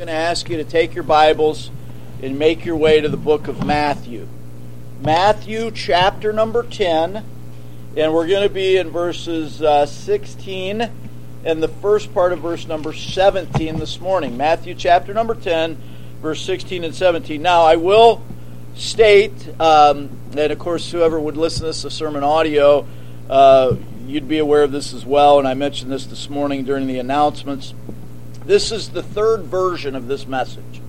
going to ask you to take your Bibles and make your way to the book of Matthew. Matthew chapter number 10, and we're going to be in verses uh, 16 and the first part of verse number 17 this morning. Matthew chapter number 10, verse 16 and 17. Now, I will state, um, and of course, whoever would listen to this, the sermon audio, uh, you'd be aware of this as well, and I mentioned this this morning during the announcements. This is the third version of this message.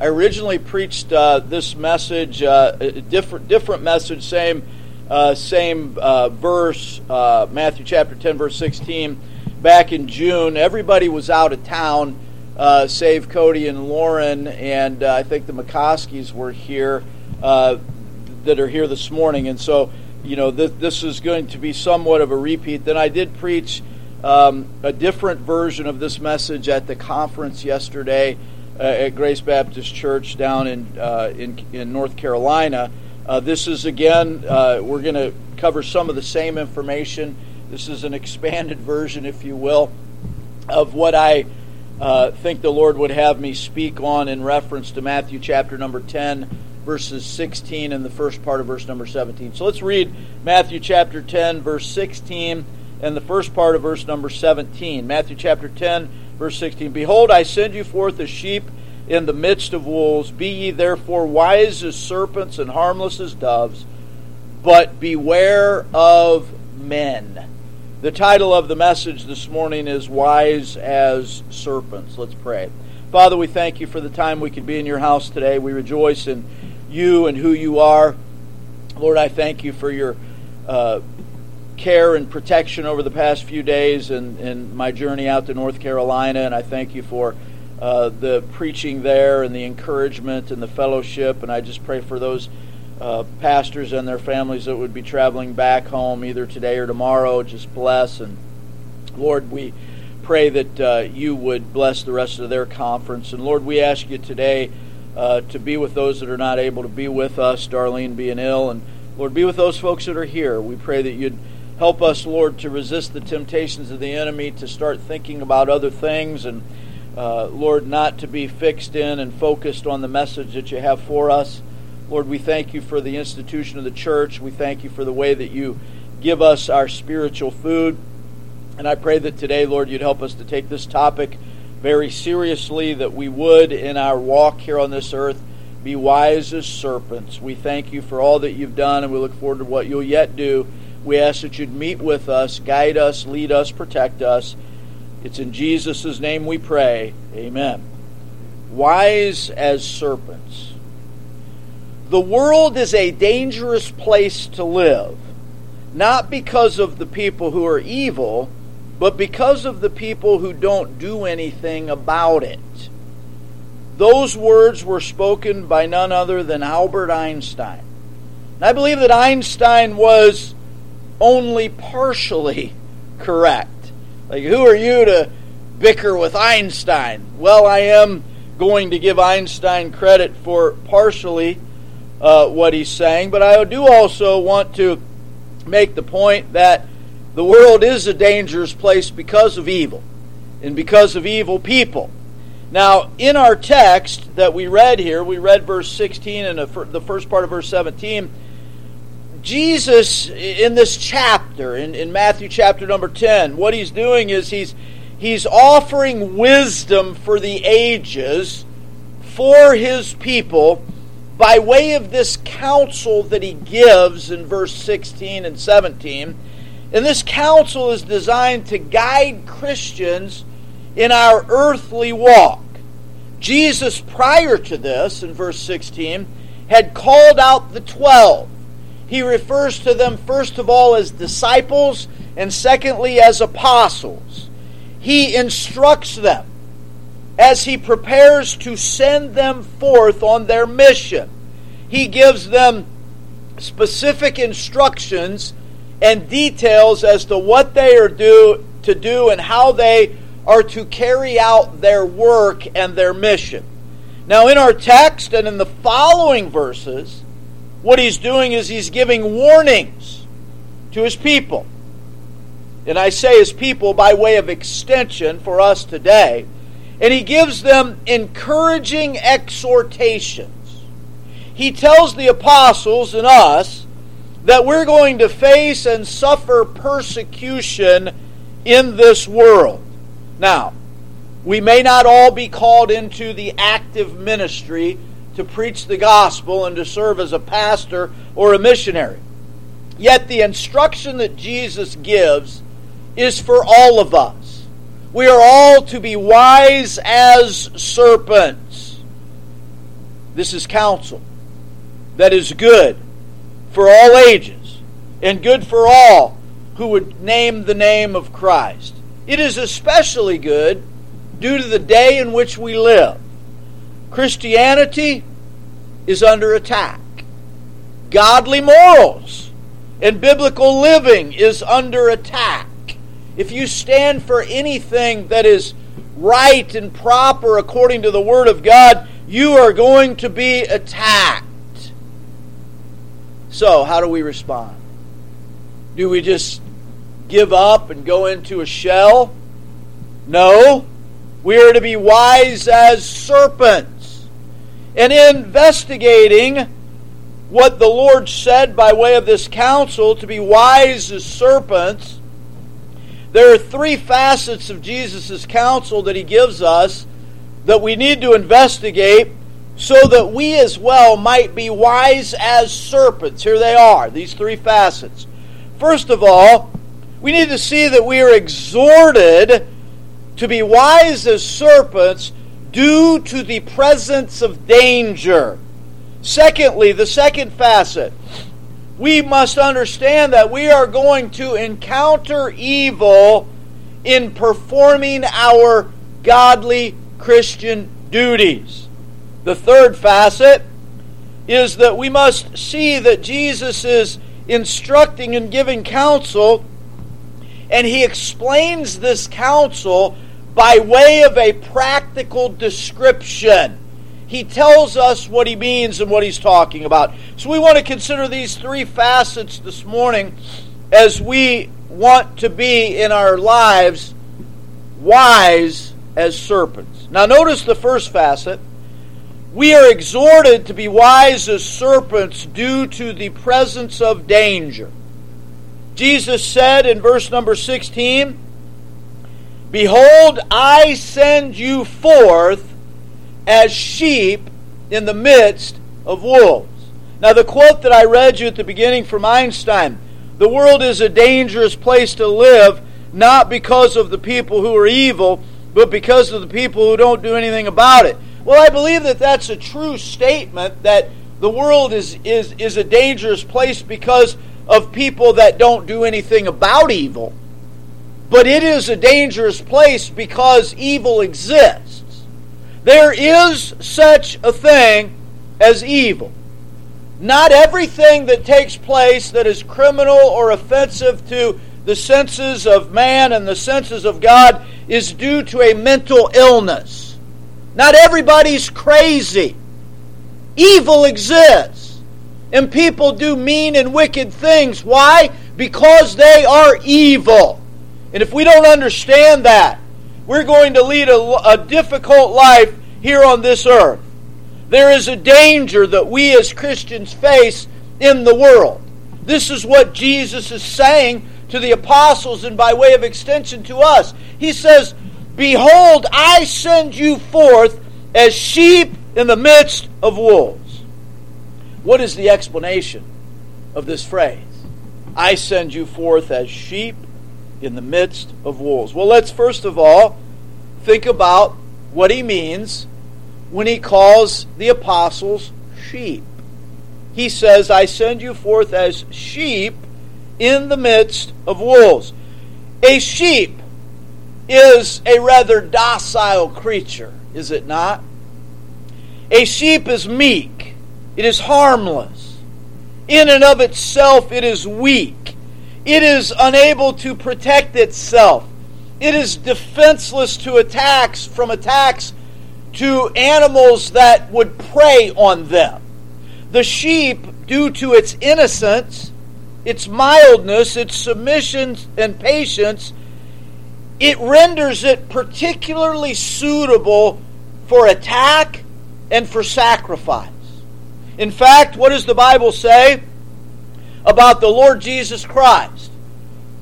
I originally preached uh, this message, uh, a different different message, same uh, same uh, verse, uh, Matthew chapter ten, verse sixteen, back in June. Everybody was out of town, uh, save Cody and Lauren, and I think the McCoskies were here that are here this morning, and so you know th- this is going to be somewhat of a repeat. Then I did preach um, a different version of this message at the conference yesterday uh, at Grace Baptist Church down in uh, in, in, North Carolina. Uh, this is again, uh, we're going to cover some of the same information. This is an expanded version, if you will, of what I uh, think the Lord would have me speak on in reference to Matthew chapter number 10, verses 16 and the first part of verse number 17. So let's read Matthew chapter 10, verse 16 and the first part of verse number 17. Matthew chapter 10, verse 16. Behold, I send you forth as sheep in the midst of wolves. Be ye therefore wise as serpents and harmless as doves, but beware of men. The title of the message this morning is Wise as Serpents. Let's pray. Father, we thank you for the time we could be in your house today. We rejoice in you and who you are. Lord, I thank you for your uh, care and protection over the past few days and, and my journey out to North Carolina. And I thank you for uh, the preaching there and the encouragement and the fellowship. And I just pray for those uh, pastors and their families that would be traveling back home either today or tomorrow. Just bless. And Lord, we pray that uh, you would bless the rest of their conference. And Lord, we ask you today uh, to be with those that are not able to be with us, Darlene being ill. And Lord, be with those folks that are here. We pray that you'd Help us, Lord, to resist the temptations of the enemy, to start thinking about other things, and, uh, Lord, not to be fixed in and focused on the message that you have for us. Lord, we thank you for the institution of the church. We thank you for the way that you give us our spiritual food. And I pray that today, Lord, you'd help us to take this topic very seriously, that we would, in our walk here on this earth, be wise as serpents. We thank you for all that you've done, and we look forward to what you'll yet do we ask that you'd meet with us, guide us, lead us, protect us. It's in Jesus' name we pray. Amen. Wise as serpents. The world is a dangerous place to live, not because of the people who are evil, but because of the people who don't do anything about it. Those words were spoken by none other than Albert Einstein. And I believe that Einstein was only partially correct. Like, who are you to bicker with Einstein? Well, I am going to give Einstein credit for partially uh, what he's saying, but I do also want to make the point that the world is a dangerous place because of evil and because of evil people. Now, in our text that we read here, we read verse 16 and the first part of verse 17 Jesus, in this chapter, in, in Matthew chapter number 10, what he's doing is he's, he's offering wisdom for the ages for his people by way of this counsel that he gives in verse 16 and 17. And this counsel is designed to guide Christians in our earthly walk. Jesus, prior to this, in verse 16, had called out the twelve he refers to them first of all as disciples and secondly as apostles. He instructs them as he prepares to send them forth on their mission. He gives them specific instructions and details as to what they are do, to do and how they are to carry out their work and their mission. Now, in our text and in the following verses, what he's doing is he's giving warnings to his people. And I say his people by way of extension for us today. and he gives them encouraging exhortations. He tells the apostles and us that we're going to face and suffer persecution in this world. Now, we may not all be called into the active ministry to preach the gospel and to serve as a pastor or a missionary. Yet the instruction that Jesus gives is for all of us. We are all to be wise as serpents. This is counsel that is good for all ages and good for all who would name the name of Christ. It is especially good due to the day in which we live. Christianity is under attack. Godly morals and biblical living is under attack. If you stand for anything that is right and proper according to the Word of God, you are going to be attacked. So, how do we respond? Do we just give up and go into a shell? No. We are to be wise as serpents. And investigating what the Lord said by way of this counsel to be wise as serpents, there are three facets of Jesus' counsel that he gives us that we need to investigate so that we as well might be wise as serpents. Here they are, these three facets. First of all, we need to see that we are exhorted to be wise as serpents due to the presence of danger. Secondly, the second facet, we must understand that we are going to encounter evil in performing our godly Christian duties. The third facet is that we must see that Jesus is instructing and giving counsel, and he explains this counsel by way of a practical description. He tells us what he means and what he's talking about. So we want to consider these three facets this morning as we want to be in our lives wise as serpents. Now, notice the first facet. We are exhorted to be wise as serpents due to the presence of danger. Jesus said in verse number 16, Behold, I send you forth as sheep in the midst of wolves. Now, the quote that I read you at the beginning from Einstein the world is a dangerous place to live, not because of the people who are evil, but because of the people who don't do anything about it. Well, I believe that that's a true statement that the world is, is, is a dangerous place because of people that don't do anything about evil. But it is a dangerous place because evil exists. There is such a thing as evil. Not everything that takes place that is criminal or offensive to the senses of man and the senses of God is due to a mental illness. Not everybody's crazy. Evil exists. And people do mean and wicked things. Why? Because they are evil. And if we don't understand that, we're going to lead a, a difficult life here on this earth. There is a danger that we as Christians face in the world. This is what Jesus is saying to the apostles and by way of extension to us. He says, Behold, I send you forth as sheep in the midst of wolves. What is the explanation of this phrase? I send you forth as sheep in the midst of wolves. Well, let's first of all think about what he means when he calls the apostles sheep. He says, I send you forth as sheep in the midst of wolves. A sheep is a rather docile creature, is it not? A sheep is meek, it is harmless. In and of itself, it is weak. It is unable to protect itself. It is defenseless to attacks from attacks to animals that would prey on them. The sheep, due to its innocence, its mildness, its submission and patience, it renders it particularly suitable for attack and for sacrifice. In fact, what does the Bible say about the Lord Jesus Christ?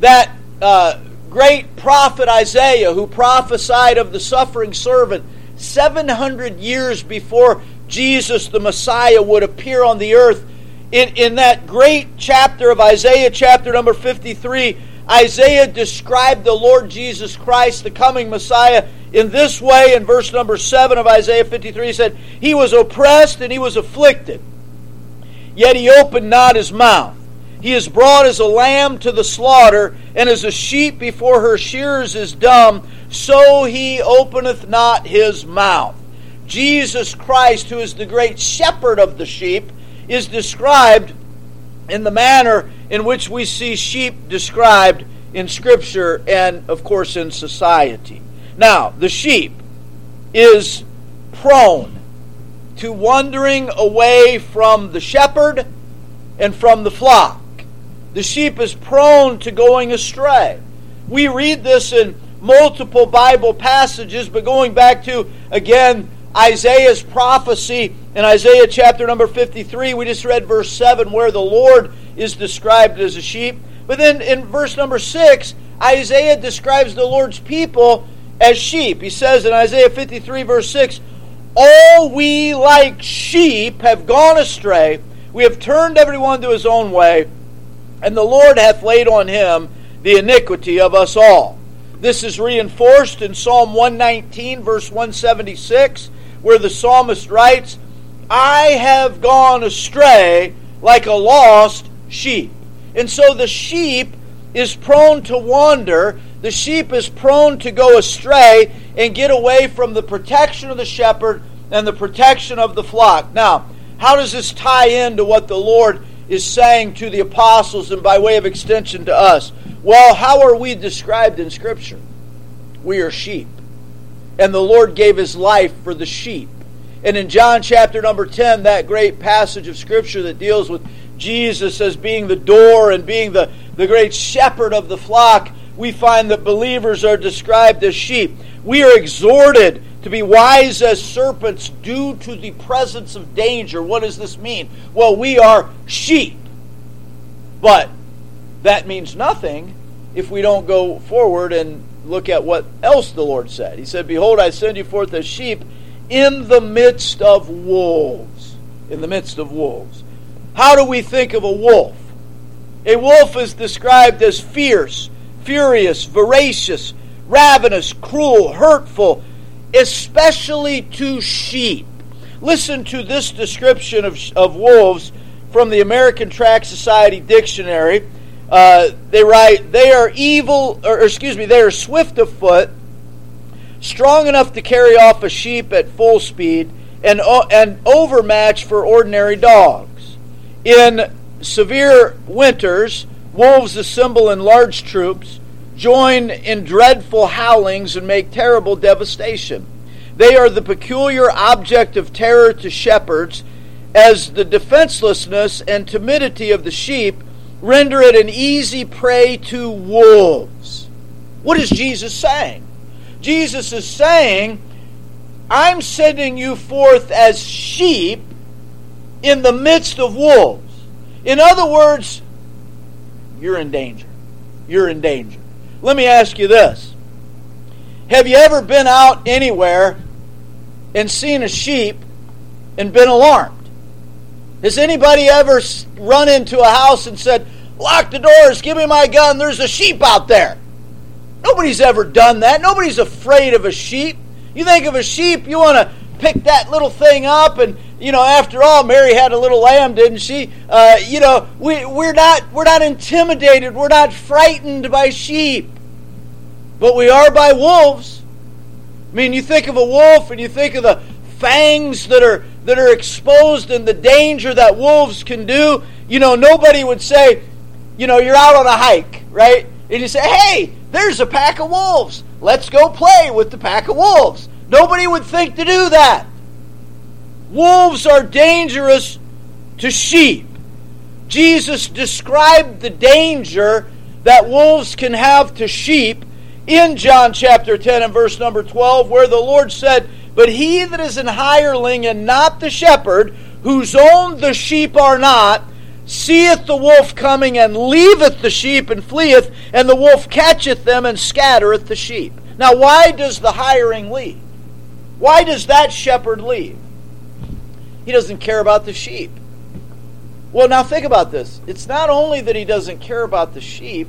That uh, great prophet Isaiah, who prophesied of the suffering servant 700 years before Jesus the Messiah would appear on the earth. In, in that great chapter of Isaiah, chapter number 53, Isaiah described the Lord Jesus Christ, the coming Messiah, in this way in verse number 7 of Isaiah 53. He said, He was oppressed and he was afflicted, yet he opened not his mouth. He is brought as a lamb to the slaughter, and as a sheep before her shearers is dumb, so he openeth not his mouth. Jesus Christ, who is the great shepherd of the sheep, is described in the manner in which we see sheep described in Scripture and, of course, in society. Now, the sheep is prone to wandering away from the shepherd and from the flock. The sheep is prone to going astray. We read this in multiple Bible passages, but going back to, again, Isaiah's prophecy in Isaiah chapter number 53, we just read verse 7 where the Lord is described as a sheep. But then in verse number 6, Isaiah describes the Lord's people as sheep. He says in Isaiah 53, verse 6, All we like sheep have gone astray. We have turned everyone to his own way, and the Lord hath laid on him the iniquity of us all. This is reinforced in Psalm 119, verse 176, where the psalmist writes, I have gone astray like a lost sheep. And so the sheep is prone to wander, the sheep is prone to go astray and get away from the protection of the shepherd and the protection of the flock. Now, how does this tie into what the Lord is saying to the apostles and by way of extension to us? Well, how are we described in Scripture? We are sheep. And the Lord gave his life for the sheep. And in John chapter number 10, that great passage of Scripture that deals with Jesus as being the door and being the, the great shepherd of the flock, we find that believers are described as sheep. We are exhorted to be wise as serpents due to the presence of danger. What does this mean? Well, we are sheep. But that means nothing if we don't go forward and look at what else the Lord said. He said, Behold, I send you forth as sheep in the midst of wolves. In the midst of wolves. How do we think of a wolf? A wolf is described as fierce, furious, voracious, ravenous, cruel, hurtful, especially to sheep. Listen to this description of, of wolves from the American Tract Society Dictionary. Uh, they write, they are evil, or, or excuse me, they are swift of foot, strong enough to carry off a sheep at full speed, and, and overmatched for ordinary dogs. In severe winters, wolves assemble in large troops, join in dreadful howlings, and make terrible devastation. They are the peculiar object of terror to shepherds, as the defenselessness and timidity of the sheep render it an easy prey to wolves. What is Jesus saying? Jesus is saying, I'm sending you forth as sheep in the midst of wolves. In other words, you're in danger. You're in danger. Let me ask you this Have you ever been out anywhere and seen a sheep and been alarmed? Has anybody ever run into a house and said, Lock the doors, give me my gun, there's a sheep out there? Nobody's ever done that. Nobody's afraid of a sheep. You think of a sheep, you want to pick that little thing up and you know after all mary had a little lamb didn't she uh, you know we, we're not we're not intimidated we're not frightened by sheep but we are by wolves i mean you think of a wolf and you think of the fangs that are that are exposed and the danger that wolves can do you know nobody would say you know you're out on a hike right and you say hey there's a pack of wolves. Let's go play with the pack of wolves. Nobody would think to do that. Wolves are dangerous to sheep. Jesus described the danger that wolves can have to sheep in John chapter 10 and verse number 12, where the Lord said, But he that is an hireling and not the shepherd, whose own the sheep are not, seeth the wolf coming and leaveth the sheep and fleeth, and the wolf catcheth them and scattereth the sheep. Now, why does the hiring leave? Why does that shepherd leave? He doesn't care about the sheep. Well, now think about this. It's not only that he doesn't care about the sheep,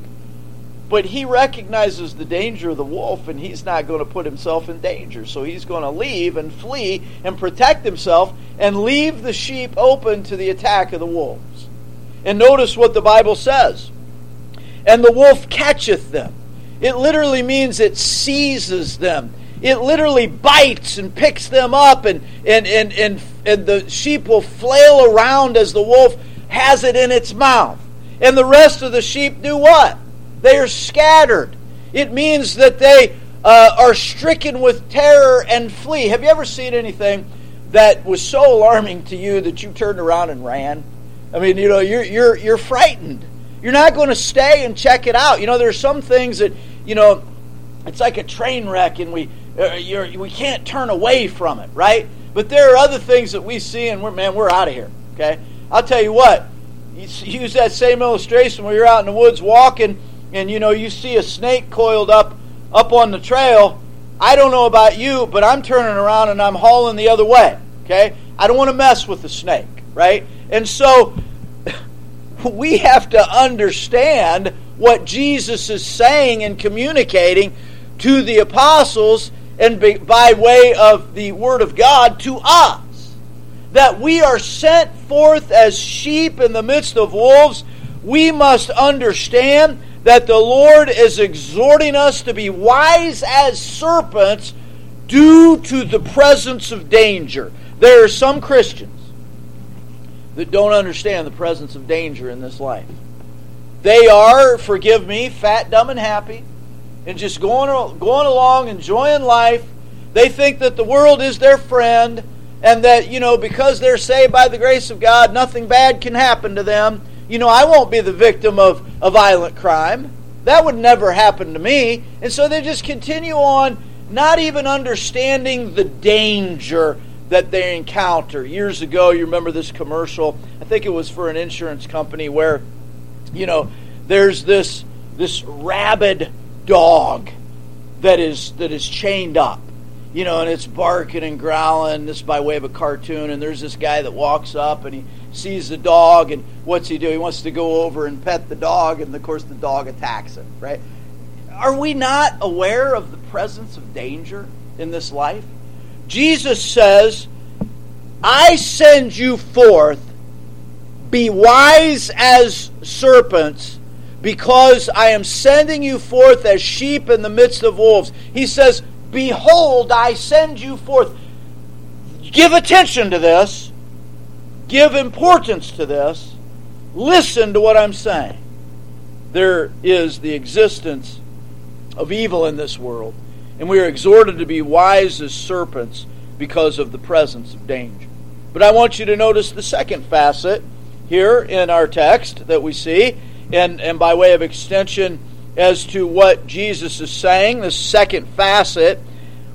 but he recognizes the danger of the wolf and he's not going to put himself in danger. So he's going to leave and flee and protect himself and leave the sheep open to the attack of the wolves. And notice what the Bible says. And the wolf catcheth them. It literally means it seizes them. It literally bites and picks them up, and, and, and, and, and the sheep will flail around as the wolf has it in its mouth. And the rest of the sheep do what? They are scattered. It means that they uh, are stricken with terror and flee. Have you ever seen anything that was so alarming to you that you turned around and ran? I mean, you know, you're, you're, you're frightened. You're not going to stay and check it out. You know, there's some things that, you know, it's like a train wreck and we, uh, we can't turn away from it, right? But there are other things that we see and we're, man, we're out of here, okay? I'll tell you what, use that same illustration where you're out in the woods walking and you know you see a snake coiled up up on the trail, I don't know about you, but I'm turning around and I'm hauling the other way. Okay? I don't want to mess with the snake, right? And so we have to understand what Jesus is saying and communicating to the apostles and by way of the Word of God to us. That we are sent forth as sheep in the midst of wolves. We must understand that the Lord is exhorting us to be wise as serpents due to the presence of danger. There are some Christians that don't understand the presence of danger in this life. They are, forgive me, fat, dumb, and happy, and just going, going along, enjoying life. They think that the world is their friend, and that, you know, because they're saved by the grace of God, nothing bad can happen to them you know, I won't be the victim of a violent crime. That would never happen to me. And so they just continue on, not even understanding the danger that they encounter. Years ago, you remember this commercial? I think it was for an insurance company where, you know, there's this this rabid dog that is that is chained up you know, and it's barking and growling. This by way of a cartoon, and there's this guy that walks up and he sees the dog, and what's he do? He wants to go over and pet the dog, and of course the dog attacks him. Right? Are we not aware of the presence of danger in this life? Jesus says, "I send you forth. Be wise as serpents." Because I am sending you forth as sheep in the midst of wolves. He says, Behold, I send you forth. Give attention to this. Give importance to this. Listen to what I'm saying. There is the existence of evil in this world, and we are exhorted to be wise as serpents because of the presence of danger. But I want you to notice the second facet here in our text that we see, and, and by way of extension, as to what Jesus is saying, the second facet,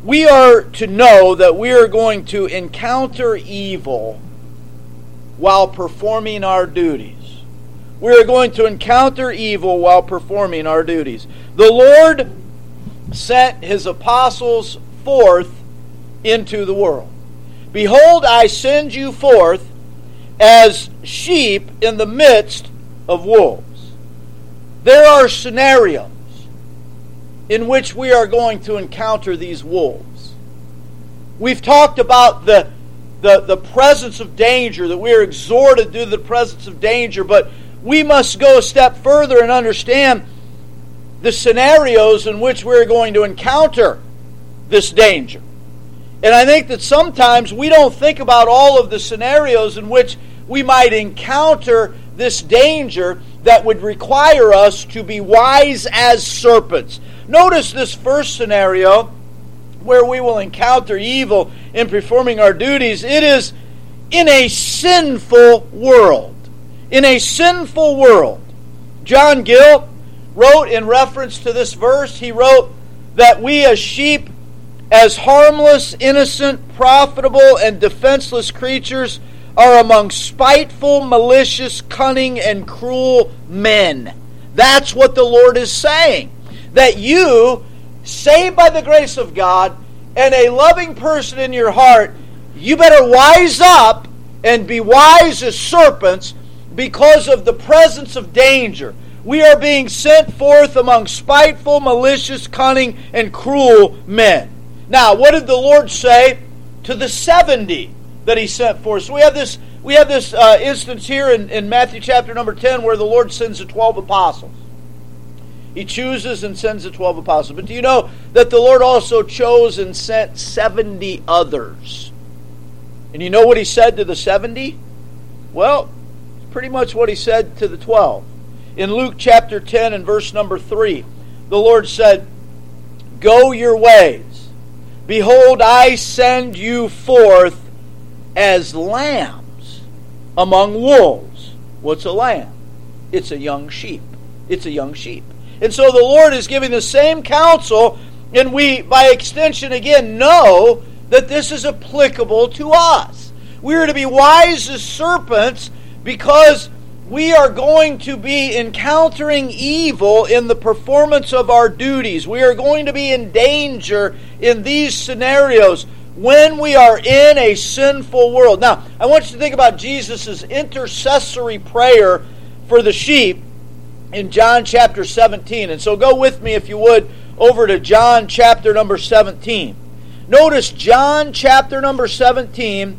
we are to know that we are going to encounter evil while performing our duties. We are going to encounter evil while performing our duties. The Lord sent his apostles forth into the world. Behold, I send you forth as sheep in the midst of wolves. There are scenarios in which we are going to encounter these wolves. We've talked about the, the, the presence of danger, that we are exhorted to the presence of danger, but we must go a step further and understand the scenarios in which we're going to encounter this danger. And I think that sometimes we don't think about all of the scenarios in which we might encounter this danger that would require us to be wise as serpents. Notice this first scenario where we will encounter evil in performing our duties. It is in a sinful world. In a sinful world. John Gill wrote in reference to this verse, he wrote, that we as sheep, as harmless, innocent, profitable, and defenseless creatures, are among spiteful, malicious, cunning, and cruel men. That's what the Lord is saying. That you, saved by the grace of God, and a loving person in your heart, you better wise up and be wise as serpents because of the presence of danger. We are being sent forth among spiteful, malicious, cunning, and cruel men. Now, what did the Lord say to the 70 that he sent forth? So we have this, we have this uh, instance here in, in Matthew chapter number 10 where the Lord sends the 12 apostles. He chooses and sends the 12 apostles. But do you know that the Lord also chose and sent 70 others? And you know what he said to the 70? Well, pretty much what he said to the 12. In Luke chapter 10 and verse number 3, the Lord said, Go your ways. Behold, I send you forth as lambs among wolves. What's a lamb? It's a young sheep. It's a young sheep. And so the Lord is giving the same counsel, and we, by extension, again, know that this is applicable to us. We are to be wise as serpents because we are going to be encountering evil in the performance of our duties. We are going to be in danger in these scenarios when we are in a sinful world. Now, I want you to think about Jesus' intercessory prayer for the sheep in John chapter 17. And so go with me, if you would, over to John chapter number 17. Notice John chapter number 17,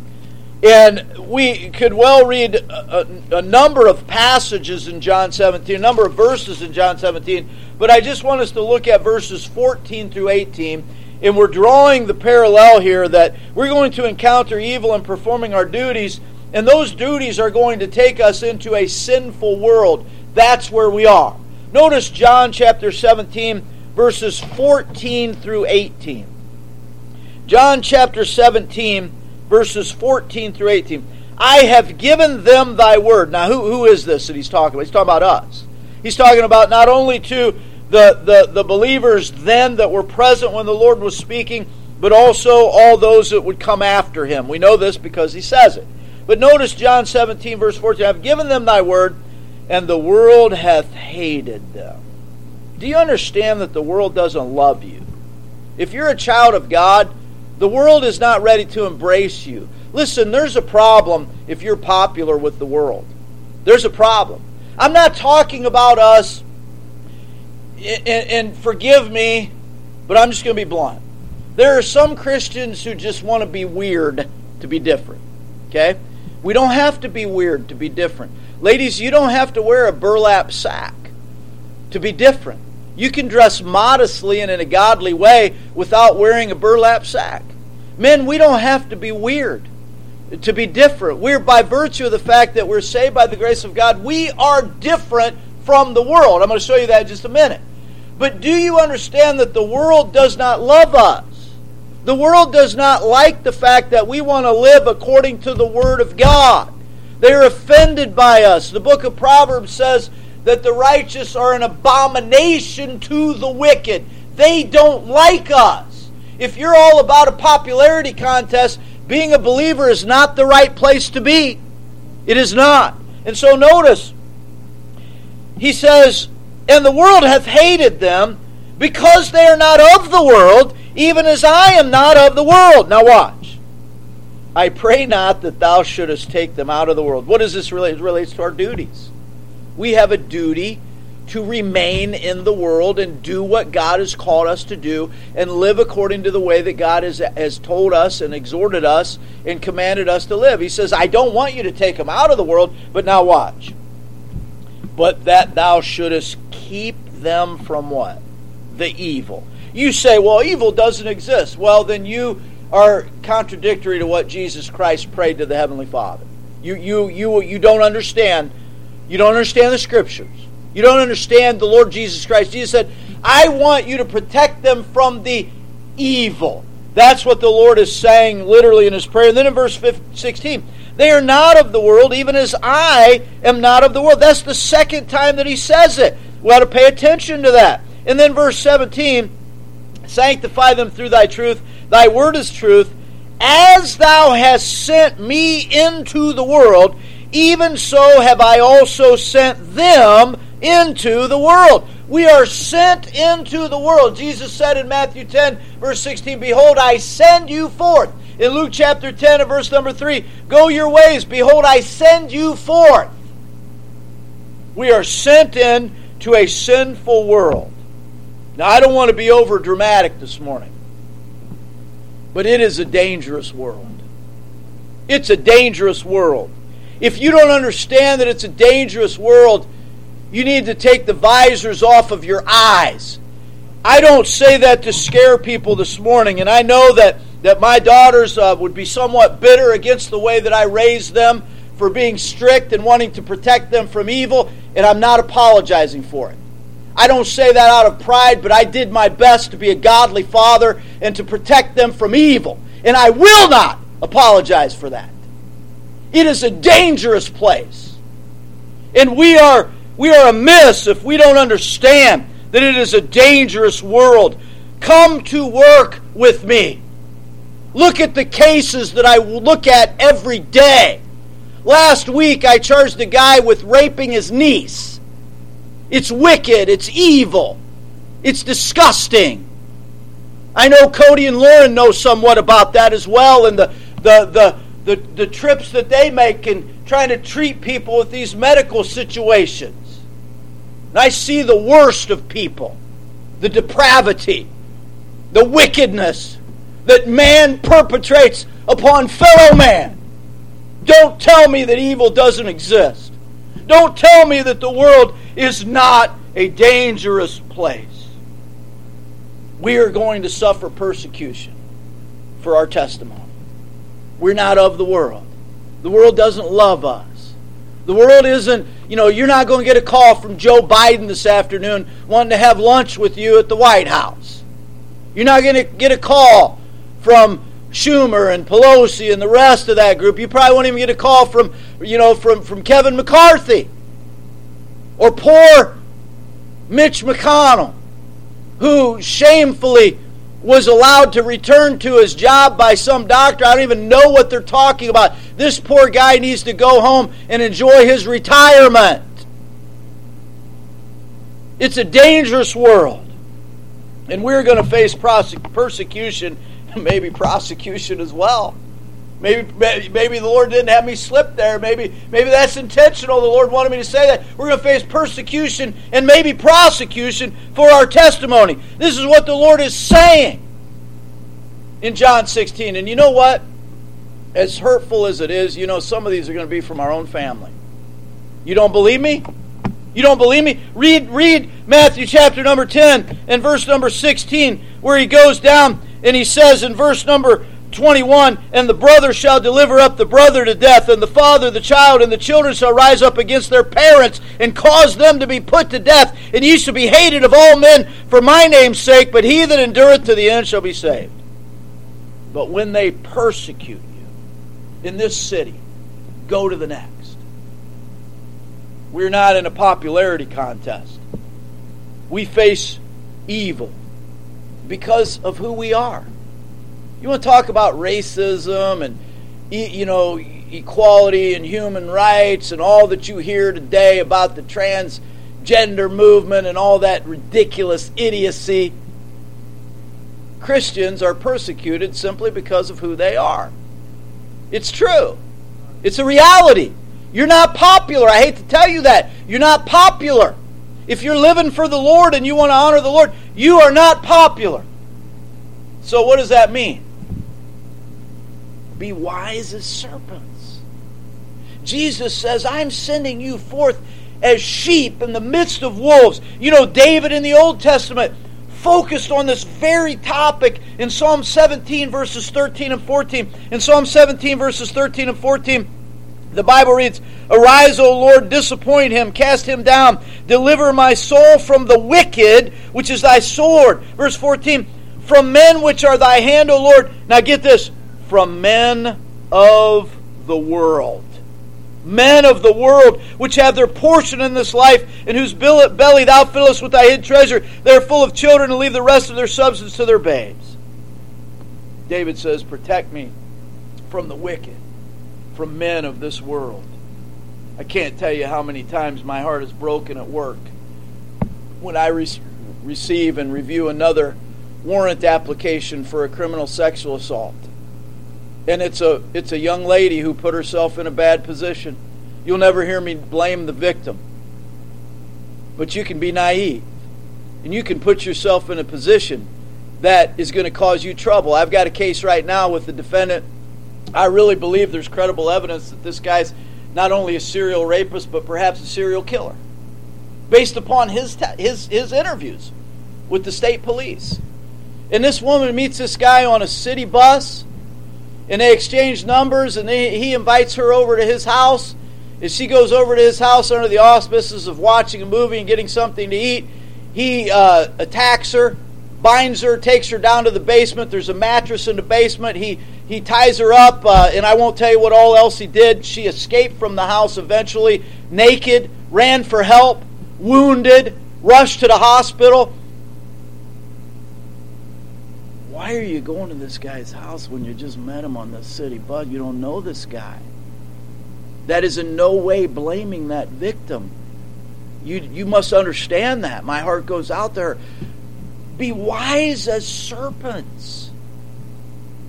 and we could well read a, a, number of passages in John 17, a number of verses in John 17, but I just want us to look at verses 14 through 18. And we're drawing the parallel here that we're going to encounter evil in performing our duties, and those duties are going to take us into a sinful world. That's where we are. Notice John chapter 17, verses 14 through 18. John chapter 17, verses 14 through 18. I have given them thy word. Now, who, who is this that he's talking about? He's talking about us. He's talking about not only to the, the, the believers then that were present when the Lord was speaking, but also all those that would come after him. We know this because he says it. But notice John 17, verse 14 I have given them thy word, and the world hath hated them. Do you understand that the world doesn't love you? If you're a child of God, the world is not ready to embrace you. Listen, there's a problem if you're popular with the world. There's a problem. I'm not talking about us, and, and forgive me, but I'm just going to be blunt. There are some Christians who just want to be weird to be different. Okay? We don't have to be weird to be different. Ladies, you don't have to wear a burlap sack to be different. You can dress modestly and in a godly way without wearing a burlap sack. Men, we don't have to be weird to be different. We're by virtue of the fact that we're saved by the grace of God, we are different from the world. I'm going to show you that in just a minute. But do you understand that the world does not love us? The world does not like the fact that we want to live according to the Word of God. They're offended by us. The book of Proverbs says that the righteous are an abomination to the wicked. They don't like us. If you're all about a popularity contest, being a believer is not the right place to be. It is not. And so notice, he says, And the world hath hated them because they are not of the world, even as I am not of the world. Now watch. I pray not that thou shouldest take them out of the world. What does this relate? It relates to our duties. We have a duty to remain in the world and do what God has called us to do and live according to the way that God has, has told us and exhorted us and commanded us to live. He says, I don't want you to take them out of the world, but now watch. But that thou shouldest keep them from what? The evil. You say, well, evil doesn't exist. Well, then you are contradictory to what Jesus Christ prayed to the Heavenly Father. You, you, you, you don't understand. You don't understand the Scriptures. You don't understand the Lord Jesus Christ. Jesus said, I want you to protect them from the evil. That's what the Lord is saying literally in his prayer. And then in verse 16, they are not of the world, even as I am not of the world. That's the second time that he says it. We ought to pay attention to that. And then verse 17, Sanctify them through thy truth. Thy word is truth. As thou hast sent me into the world, even so have I also sent them into the world. We are sent into the world. Jesus said in Matthew 10, verse 16, Behold, I send you forth. In Luke chapter 10 and verse number 3, Go your ways. Behold, I send you forth. We are sent in to a sinful world. Now, I don't want to be over dramatic this morning, but it is a dangerous world. It's a dangerous world. If you don't understand that it's a dangerous world, you need to take the visors off of your eyes. I don't say that to scare people this morning, and I know that, that my daughters uh, would be somewhat bitter against the way that I raised them for being strict and wanting to protect them from evil, and I'm not apologizing for it. I don't say that out of pride, but I did my best to be a godly father and to protect them from evil. And I will not apologize for that. It is a dangerous place. And we are we are amiss if we don't understand that it is a dangerous world. Come to work with me. Look at the cases that I look at every day. Last week I charged a guy with raping his niece. It's wicked. It's evil. It's disgusting. I know Cody and Lauren know somewhat about that as well, and the, the, the, the, the trips that they make in trying to treat people with these medical situations. And I see the worst of people the depravity, the wickedness that man perpetrates upon fellow man. Don't tell me that evil doesn't exist. Don't tell me that the world is not a dangerous place. We are going to suffer persecution for our testimony. We're not of the world. The world doesn't love us. The world isn't, you know, you're not going to get a call from Joe Biden this afternoon wanting to have lunch with you at the White House. You're not going to get a call from Schumer and Pelosi and the rest of that group. You probably won't even get a call from, you know, from, from Kevin McCarthy. Or poor Mitch McConnell, who shamefully was allowed to return to his job by some doctor. I don't even know what they're talking about. This poor guy needs to go home and enjoy his retirement. It's a dangerous world. And we're going to face persecution, maybe prosecution as well. Maybe, maybe the Lord didn't have me slip there. Maybe, maybe that's intentional. The Lord wanted me to say that. We're going to face persecution and maybe prosecution for our testimony. This is what the Lord is saying in John 16. And you know what? As hurtful as it is, you know, some of these are going to be from our own family. You don't believe me? You don't believe me? Read, read Matthew chapter number 10 and verse number 16, where he goes down and he says in verse number 21 And the brother shall deliver up the brother to death, and the father the child, and the children shall rise up against their parents and cause them to be put to death. And ye shall be hated of all men for my name's sake, but he that endureth to the end shall be saved. But when they persecute you in this city, go to the next. We're not in a popularity contest. We face evil because of who we are. You want to talk about racism and you know equality and human rights and all that you hear today about the transgender movement and all that ridiculous idiocy. Christians are persecuted simply because of who they are. It's true. It's a reality. You're not popular. I hate to tell you that. You're not popular. If you're living for the Lord and you want to honor the Lord, you are not popular. So, what does that mean? Be wise as serpents. Jesus says, I'm sending you forth as sheep in the midst of wolves. You know, David in the Old Testament focused on this very topic in Psalm 17, verses 13 and 14. In Psalm 17, verses 13 and 14, the Bible reads, Arise, O Lord, disappoint him, cast him down, deliver my soul from the wicked, which is thy sword. Verse 14, From men which are thy hand, O Lord. Now get this, from men of the world. men of the world, which have their portion in this life, in whose belly thou fillest with thy hid treasure. They are full of children and leave the rest of their substance to their babes. David says, Protect me from the wicked, from men of this world. I can't tell you how many times my heart is broken at work when I re- receive and review another warrant application for a criminal sexual assault and it's a it's a young lady who put herself in a bad position. You'll never hear me blame the victim. But you can be naive. And you can put yourself in a position that is going to cause you trouble. I've got a case right now with the defendant. I really believe there's credible evidence that this guy's not only a serial rapist but perhaps a serial killer based upon his his his interviews with the state police. And this woman meets this guy on a city bus and they exchange numbers, and they, he invites her over to his house. And she goes over to his house under the auspices of watching a movie and getting something to eat. He uh, attacks her, binds her, takes her down to the basement. There's a mattress in the basement. He he ties her up, uh, and I won't tell you what all else he did. She escaped from the house eventually, naked, ran for help, wounded, rushed to the hospital. Why are you going to this guy's house when you just met him on the city bus? You don't know this guy. That is in no way blaming that victim. You, you must understand that. My heart goes out there. Be wise as serpents.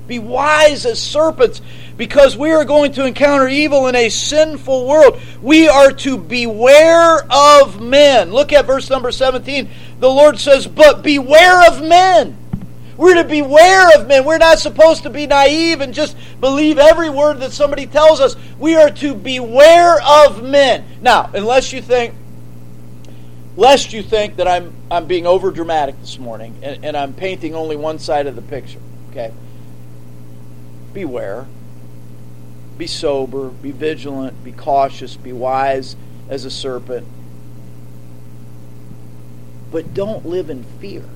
Be wise as serpents because we are going to encounter evil in a sinful world. We are to beware of men. Look at verse number 17. The Lord says, But beware of men. We're to beware of men. We're not supposed to be naive and just believe every word that somebody tells us. We are to beware of men. Now, unless you think, lest you think that I'm I'm being over dramatic this morning and, and I'm painting only one side of the picture. Okay. Beware. Be sober, be vigilant, be cautious, be wise as a serpent. But don't live in fear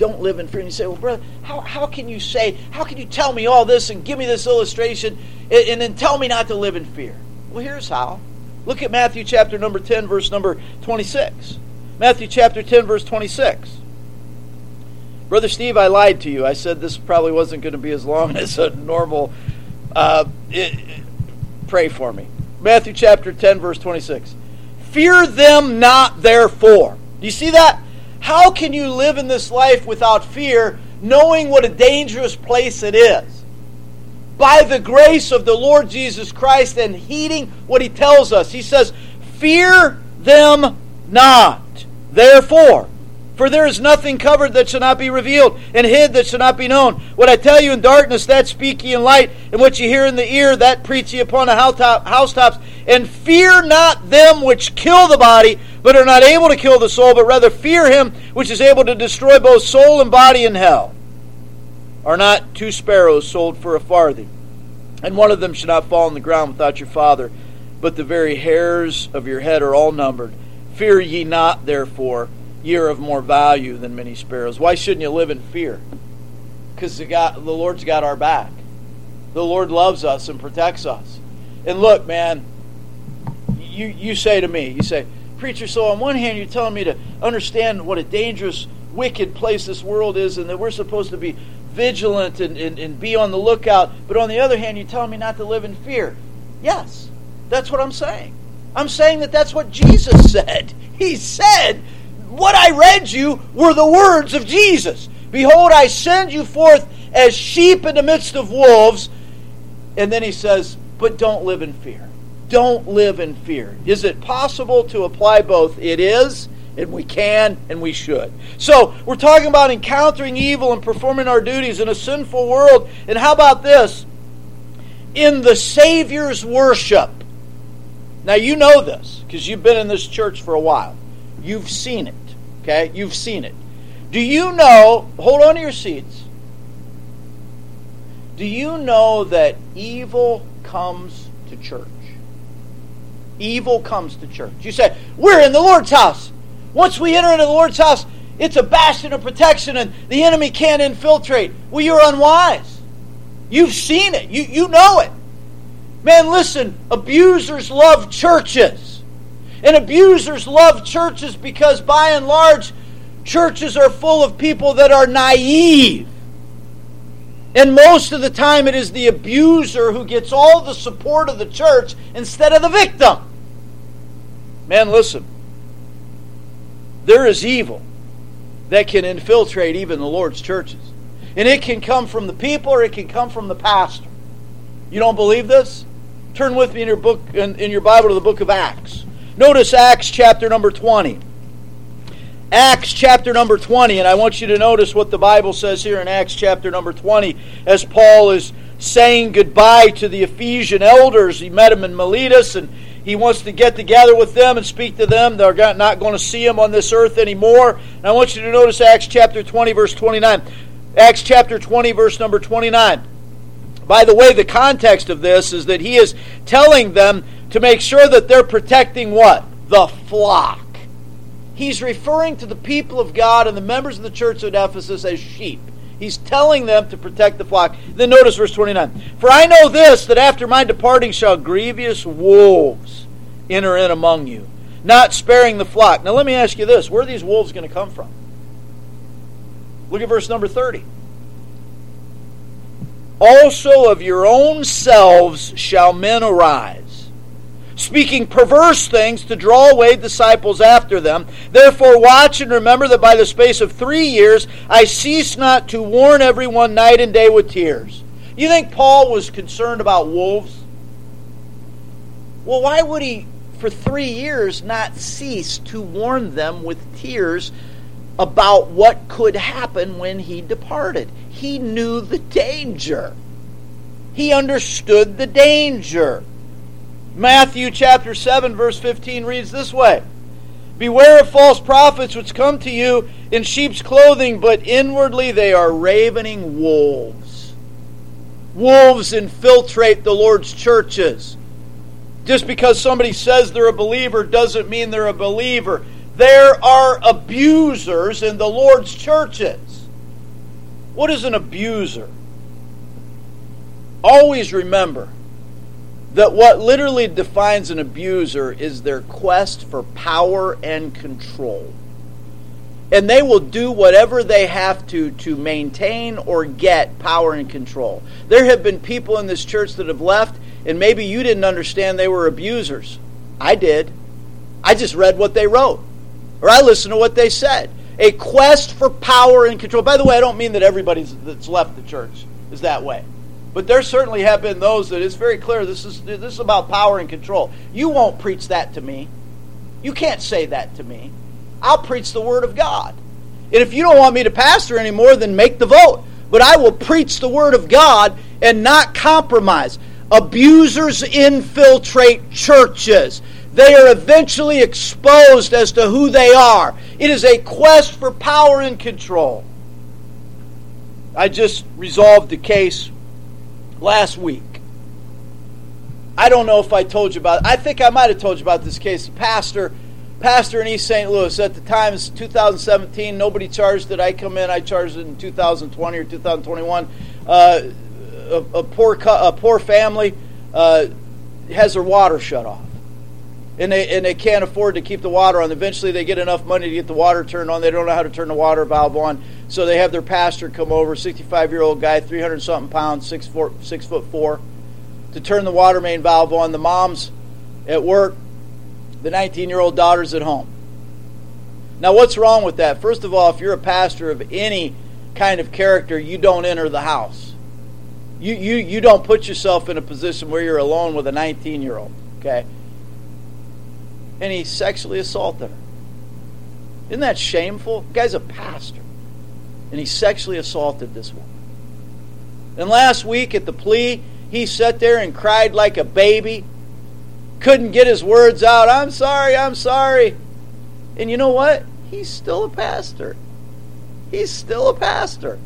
don't live in fear. And you say, well, brother, how, how can you say, how can you tell me all this and give me this illustration and, and then tell me not to live in fear? Well, here's how. Look at Matthew chapter number 10, verse number 26. Matthew chapter 10, verse 26. Brother Steve, I lied to you. I said this probably wasn't going to be as long as a normal. Uh, it, pray for me. Matthew chapter 10, verse 26. Fear them not, therefore. Do you see that? How can you live in this life without fear, knowing what a dangerous place it is? By the grace of the Lord Jesus Christ and heeding what he tells us. He says, Fear them not. Therefore, for there is nothing covered that shall not be revealed, and hid that shall not be known. What I tell you in darkness, that speak ye in light, and what ye hear in the ear, that preach ye upon the housetops. And fear not them which kill the body, but are not able to kill the soul, but rather fear him which is able to destroy both soul and body in hell. Are not two sparrows sold for a farthing? And one of them shall not fall on the ground without your Father, but the very hairs of your head are all numbered. Fear ye not, therefore ye are of more value than many sparrows. Why shouldn't you live in fear? Because the, the Lord's got our back. The Lord loves us and protects us. And look, man, you, you say to me, you say, Preacher, so on one hand, you're telling me to understand what a dangerous, wicked place this world is and that we're supposed to be vigilant and, and, and be on the lookout. But on the other hand, you're telling me not to live in fear. Yes, that's what I'm saying. I'm saying that that's what Jesus said. He said what I read you were the words of Jesus. Behold, I send you forth as sheep in the midst of wolves. And then he says, but don't live in fear. Don't live in fear. Is it possible to apply both? It is, and we can, and we should. So, we're talking about encountering evil and performing our duties in a sinful world. And how about this? In the Savior's worship. Now, you know this because you've been in this church for a while. You've seen it. Okay? You've seen it. Do you know, hold on to your seats. Do you know that evil comes to church? Evil comes to church. You say, We're in the Lord's house. Once we enter into the Lord's house, it's a bastion of protection and the enemy can't infiltrate. Well, you're unwise. You've seen it, you, you know it. Man, listen, abusers love churches. And abusers love churches because by and large, churches are full of people that are naive. And most of the time, it is the abuser who gets all the support of the church instead of the victim. Man, listen. There is evil that can infiltrate even the Lord's churches. And it can come from the people or it can come from the pastor. You don't believe this? Turn with me in your book in, in your Bible to the book of Acts. Notice Acts chapter number 20. Acts chapter number 20, and I want you to notice what the Bible says here in Acts chapter number 20 as Paul is saying goodbye to the Ephesian elders. He met them in Miletus and he wants to get together with them and speak to them. They're not going to see him on this earth anymore. And I want you to notice Acts chapter 20, verse 29. Acts chapter 20, verse number 29. By the way, the context of this is that he is telling them to make sure that they're protecting what? The flock he's referring to the people of God and the members of the church at Ephesus as sheep. He's telling them to protect the flock. Then notice verse 29. For I know this, that after my departing shall grievous wolves enter in among you, not sparing the flock. Now let me ask you this where are these wolves going to come from? Look at verse number 30. Also of your own selves shall men arise speaking perverse things to draw away disciples after them. Therefore, watch and remember that by the space of three years I cease not to warn everyone night and day with tears. You think Paul was concerned about wolves? Well, why would he, for three years, not cease to warn them with tears about what could happen when he departed? He knew the danger. He understood the danger. Matthew chapter 7, verse 15 reads this way Beware of false prophets which come to you in sheep's clothing, but inwardly they are ravening wolves. Wolves infiltrate the Lord's churches. Just because somebody says they're a believer doesn't mean they're a believer. There are abusers in the Lord's churches. What is an abuser? Always remember that what literally defines an abuser is their quest for power and control. And they will do whatever they have to to maintain or get power and control. There have been people in this church that have left, and maybe you didn't understand they were abusers. I did. I just read what they wrote, or I listened to what they said. A quest for power and control. By the way, I don't mean that everybody that's left the church is that way. But there certainly have been those that it's very clear this is this is about power and control. You won't preach that to me. You can't say that to me. I'll preach the word of God. And if you don't want me to pastor anymore, then make the vote. But I will preach the word of God and not compromise. Abusers infiltrate churches. They are eventually exposed as to who they are. It is a quest for power and control. I just resolved the case last week. I don't know if I told you about. I think I might have told you about this case. The pastor, pastor in East St. Louis at the time is 2017. Nobody charged it. I come in. I charged it in 2020 or 2021. Uh, a, a, poor a poor family uh, has their water shut off. And they, and they can't afford to keep the water on. Eventually, they get enough money to get the water turned on. They don't know how to turn the water valve on. So they have their pastor come over, 65 year old guy, 300 something pounds, six, four, six foot four, to turn the water main valve on. The mom's at work, the 19 year old daughter's at home. Now, what's wrong with that? First of all, if you're a pastor of any kind of character, you don't enter the house. You, you, you don't put yourself in a position where you're alone with a 19 year old, okay? And he sexually assaulted her. Isn't that shameful? The guy's a pastor and he sexually assaulted this woman. And last week at the plea, he sat there and cried like a baby, couldn't get his words out. I'm sorry, I'm sorry. And you know what? He's still a pastor. He's still a pastor.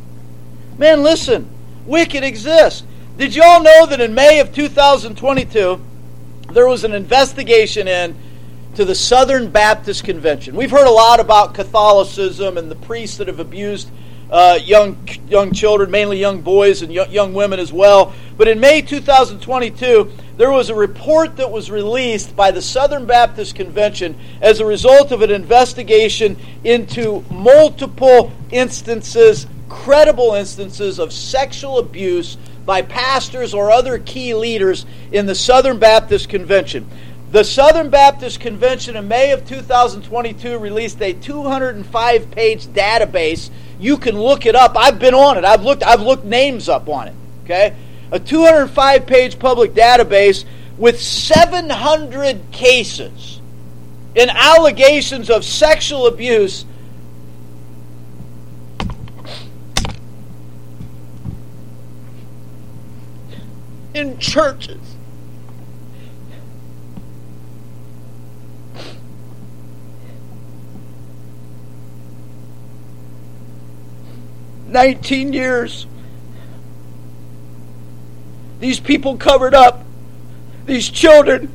Man, listen, wicked exists. Did y'all know that in May of 2022, there was an investigation in to the Southern Baptist Convention? We've heard a lot about Catholicism and the priests that have abused uh, young young children, mainly young boys and young, young women as well. But in May 2022, there was a report that was released by the Southern Baptist Convention as a result of an investigation into multiple instances, credible instances of sexual abuse by pastors or other key leaders in the Southern Baptist Convention. The Southern Baptist Convention in May of 2022 released a 205 page database. You can look it up. I've been on it. I've looked I've looked names up on it. Okay? a 205 page public database with 700 cases in allegations of sexual abuse in churches. Nineteen years these people covered up, these children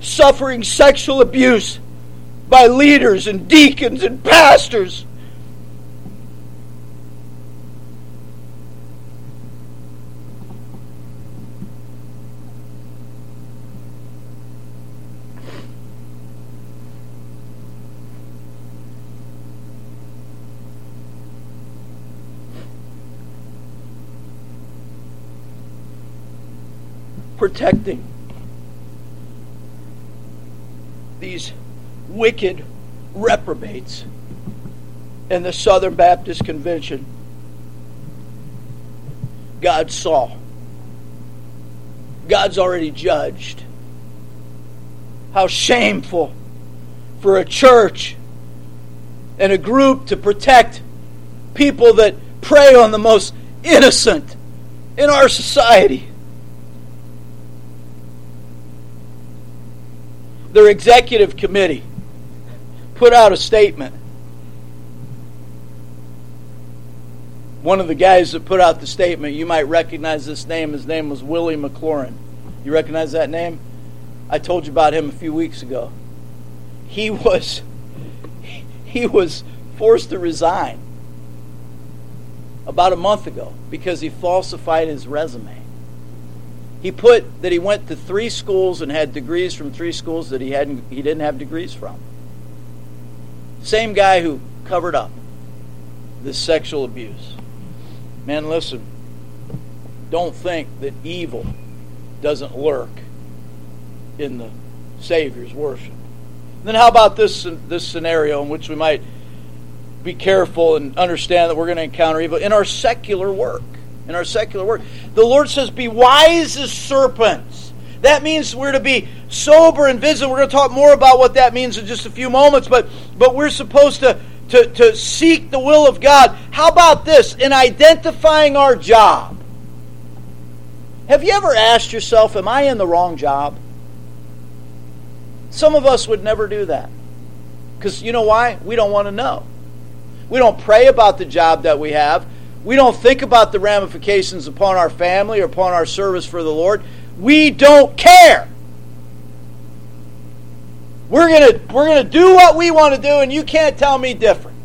suffering sexual abuse by leaders and deacons and pastors. Protecting these wicked reprobates in the Southern Baptist Convention. God saw. God's already judged. How shameful for a church and a group to protect people that prey on the most innocent in our society. Their executive committee put out a statement. One of the guys that put out the statement, you might recognize this name. His name was Willie McLaurin. You recognize that name? I told you about him a few weeks ago. He was he was forced to resign about a month ago because he falsified his resume. He put that he went to three schools and had degrees from three schools that he hadn't he didn't have degrees from. Same guy who covered up this sexual abuse. Man, listen. Don't think that evil doesn't lurk in the Savior's worship. Then how about this this scenario in which we might be careful and understand that we're going to encounter evil in our secular work? In our secular work. The Lord says, Be wise as serpents. That means we're to be sober and vigilant. We're going to talk more about what that means in just a few moments, but, but we're supposed to, to, to seek the will of God. How about this? In identifying our job. Have you ever asked yourself, Am I in the wrong job? Some of us would never do that. Because you know why? We don't want to know. We don't pray about the job that we have. We don't think about the ramifications upon our family or upon our service for the Lord. We don't care. We're going to we're going to do what we want to do and you can't tell me different.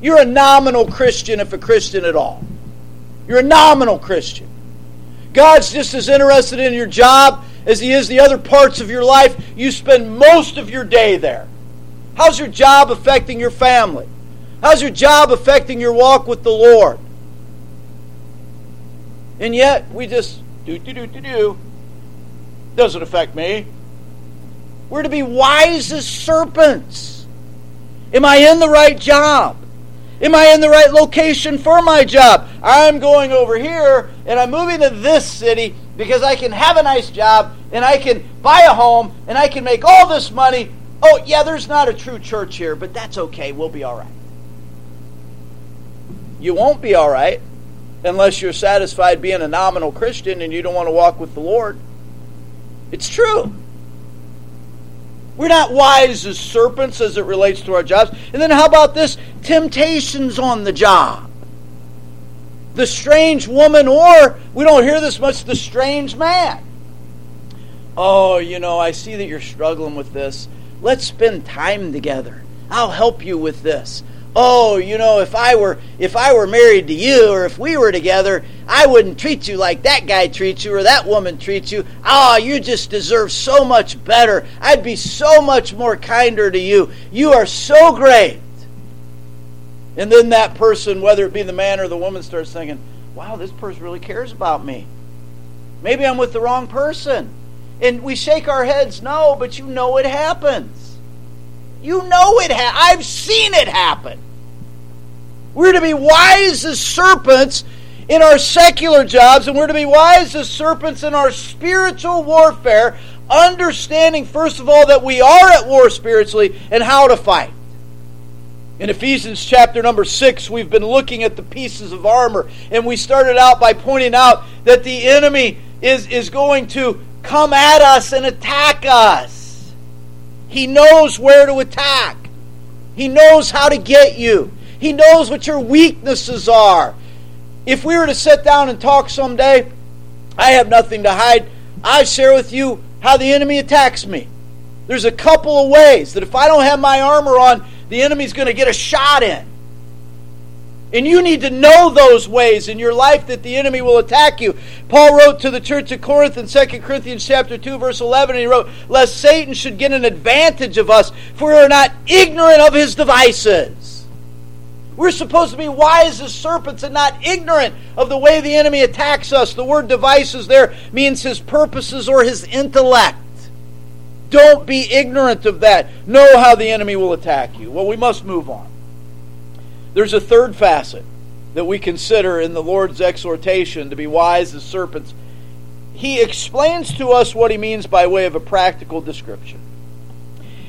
You're a nominal Christian if a Christian at all. You're a nominal Christian. God's just as interested in your job as he is the other parts of your life. You spend most of your day there. How's your job affecting your family? How's your job affecting your walk with the Lord? And yet, we just do, do, do, do, do. Doesn't affect me. We're to be wise as serpents. Am I in the right job? Am I in the right location for my job? I'm going over here and I'm moving to this city because I can have a nice job and I can buy a home and I can make all this money. Oh, yeah, there's not a true church here, but that's okay. We'll be all right you won't be all right unless you're satisfied being a nominal Christian and you don't want to walk with the Lord. It's true. We're not wise as serpents as it relates to our jobs. And then how about this? Temptations on the job. The strange woman, or we don't hear this much, the strange man. Oh, you know, I see that you're struggling with this. Let's spend time together. I'll help you with this. Oh, you know, if I were if I were married to you or if we were together, I wouldn't treat you like that guy treats you or that woman treats you. Ah, oh, you just deserve so much better. I'd be so much more kinder to you. You are so great. And then that person, whether it be the man or the woman, starts thinking, wow, this person really cares about me. Maybe I'm with the wrong person. And we shake our heads, no, but you know it happens. You know it ha- I've seen it happen. We're to be wise as serpents in our secular jobs, and we're to be wise as serpents in our spiritual warfare, understanding, first of all, that we are at war spiritually and how to fight. In Ephesians chapter number 6, we've been looking at the pieces of armor, and we started out by pointing out that the enemy is, is going to come at us and attack us. He knows where to attack, he knows how to get you. He knows what your weaknesses are. If we were to sit down and talk someday, I have nothing to hide. I share with you how the enemy attacks me. There's a couple of ways that if I don't have my armor on, the enemy's going to get a shot in. And you need to know those ways in your life that the enemy will attack you. Paul wrote to the church of Corinth in 2 Corinthians chapter 2 verse 11 and he wrote, "Lest Satan should get an advantage of us, for we are not ignorant of his devices." We're supposed to be wise as serpents and not ignorant of the way the enemy attacks us. The word devices there means his purposes or his intellect. Don't be ignorant of that. Know how the enemy will attack you. Well, we must move on. There's a third facet that we consider in the Lord's exhortation to be wise as serpents. He explains to us what he means by way of a practical description.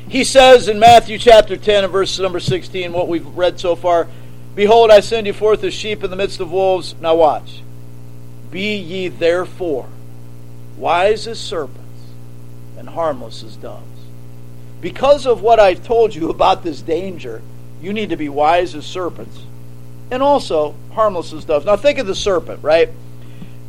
He says in Matthew chapter 10 and verse number 16, what we've read so far Behold, I send you forth as sheep in the midst of wolves. Now watch. Be ye therefore wise as serpents and harmless as doves. Because of what I've told you about this danger, you need to be wise as serpents and also harmless as doves. Now think of the serpent, right?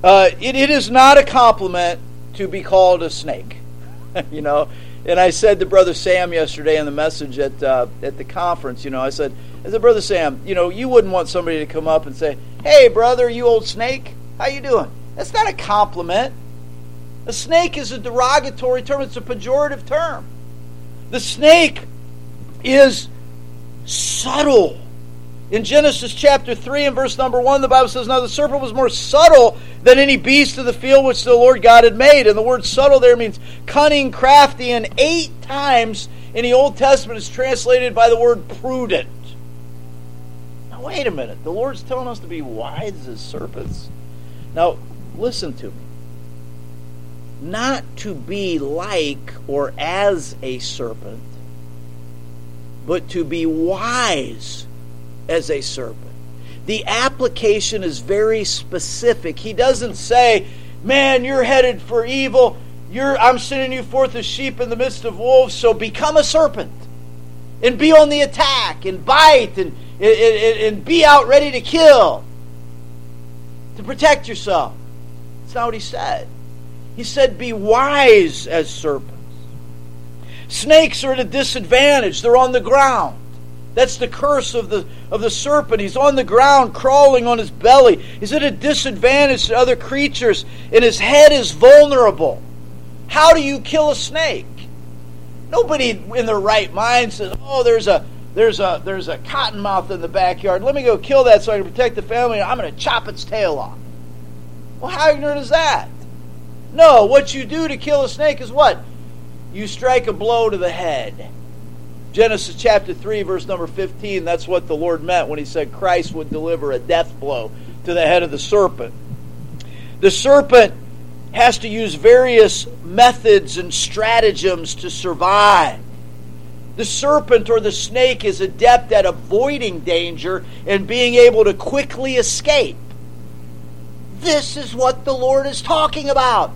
Uh, it, it is not a compliment to be called a snake. you know, and I said to Brother Sam yesterday in the message at uh, at the conference, you know, I said, I said, Brother Sam, you know, you wouldn't want somebody to come up and say, "Hey, brother, you old snake, how you doing?" That's not a compliment. A snake is a derogatory term; it's a pejorative term. The snake is subtle. In Genesis chapter 3 and verse number 1, the Bible says, Now the serpent was more subtle than any beast of the field which the Lord God had made. And the word subtle there means cunning, crafty, and eight times in the Old Testament is translated by the word prudent. Now, wait a minute. The Lord's telling us to be wise as serpents. Now, listen to me. Not to be like or as a serpent, but to be wise as a serpent. The application is very specific. He doesn't say, Man, you're headed for evil. You're, I'm sending you forth as sheep in the midst of wolves, so become a serpent and be on the attack and bite and, and, and be out ready to kill to protect yourself. That's not what he said. He said, Be wise as serpents. Snakes are at a disadvantage, they're on the ground. That's the curse of the, of the serpent. He's on the ground, crawling on his belly. He's at a disadvantage to other creatures, and his head is vulnerable. How do you kill a snake? Nobody in their right mind says, "Oh, there's a there's a there's a cottonmouth in the backyard. Let me go kill that so I can protect the family. I'm going to chop its tail off." Well, how ignorant is that? No, what you do to kill a snake is what? You strike a blow to the head. Genesis chapter 3, verse number 15, that's what the Lord meant when he said Christ would deliver a death blow to the head of the serpent. The serpent has to use various methods and stratagems to survive. The serpent or the snake is adept at avoiding danger and being able to quickly escape. This is what the Lord is talking about.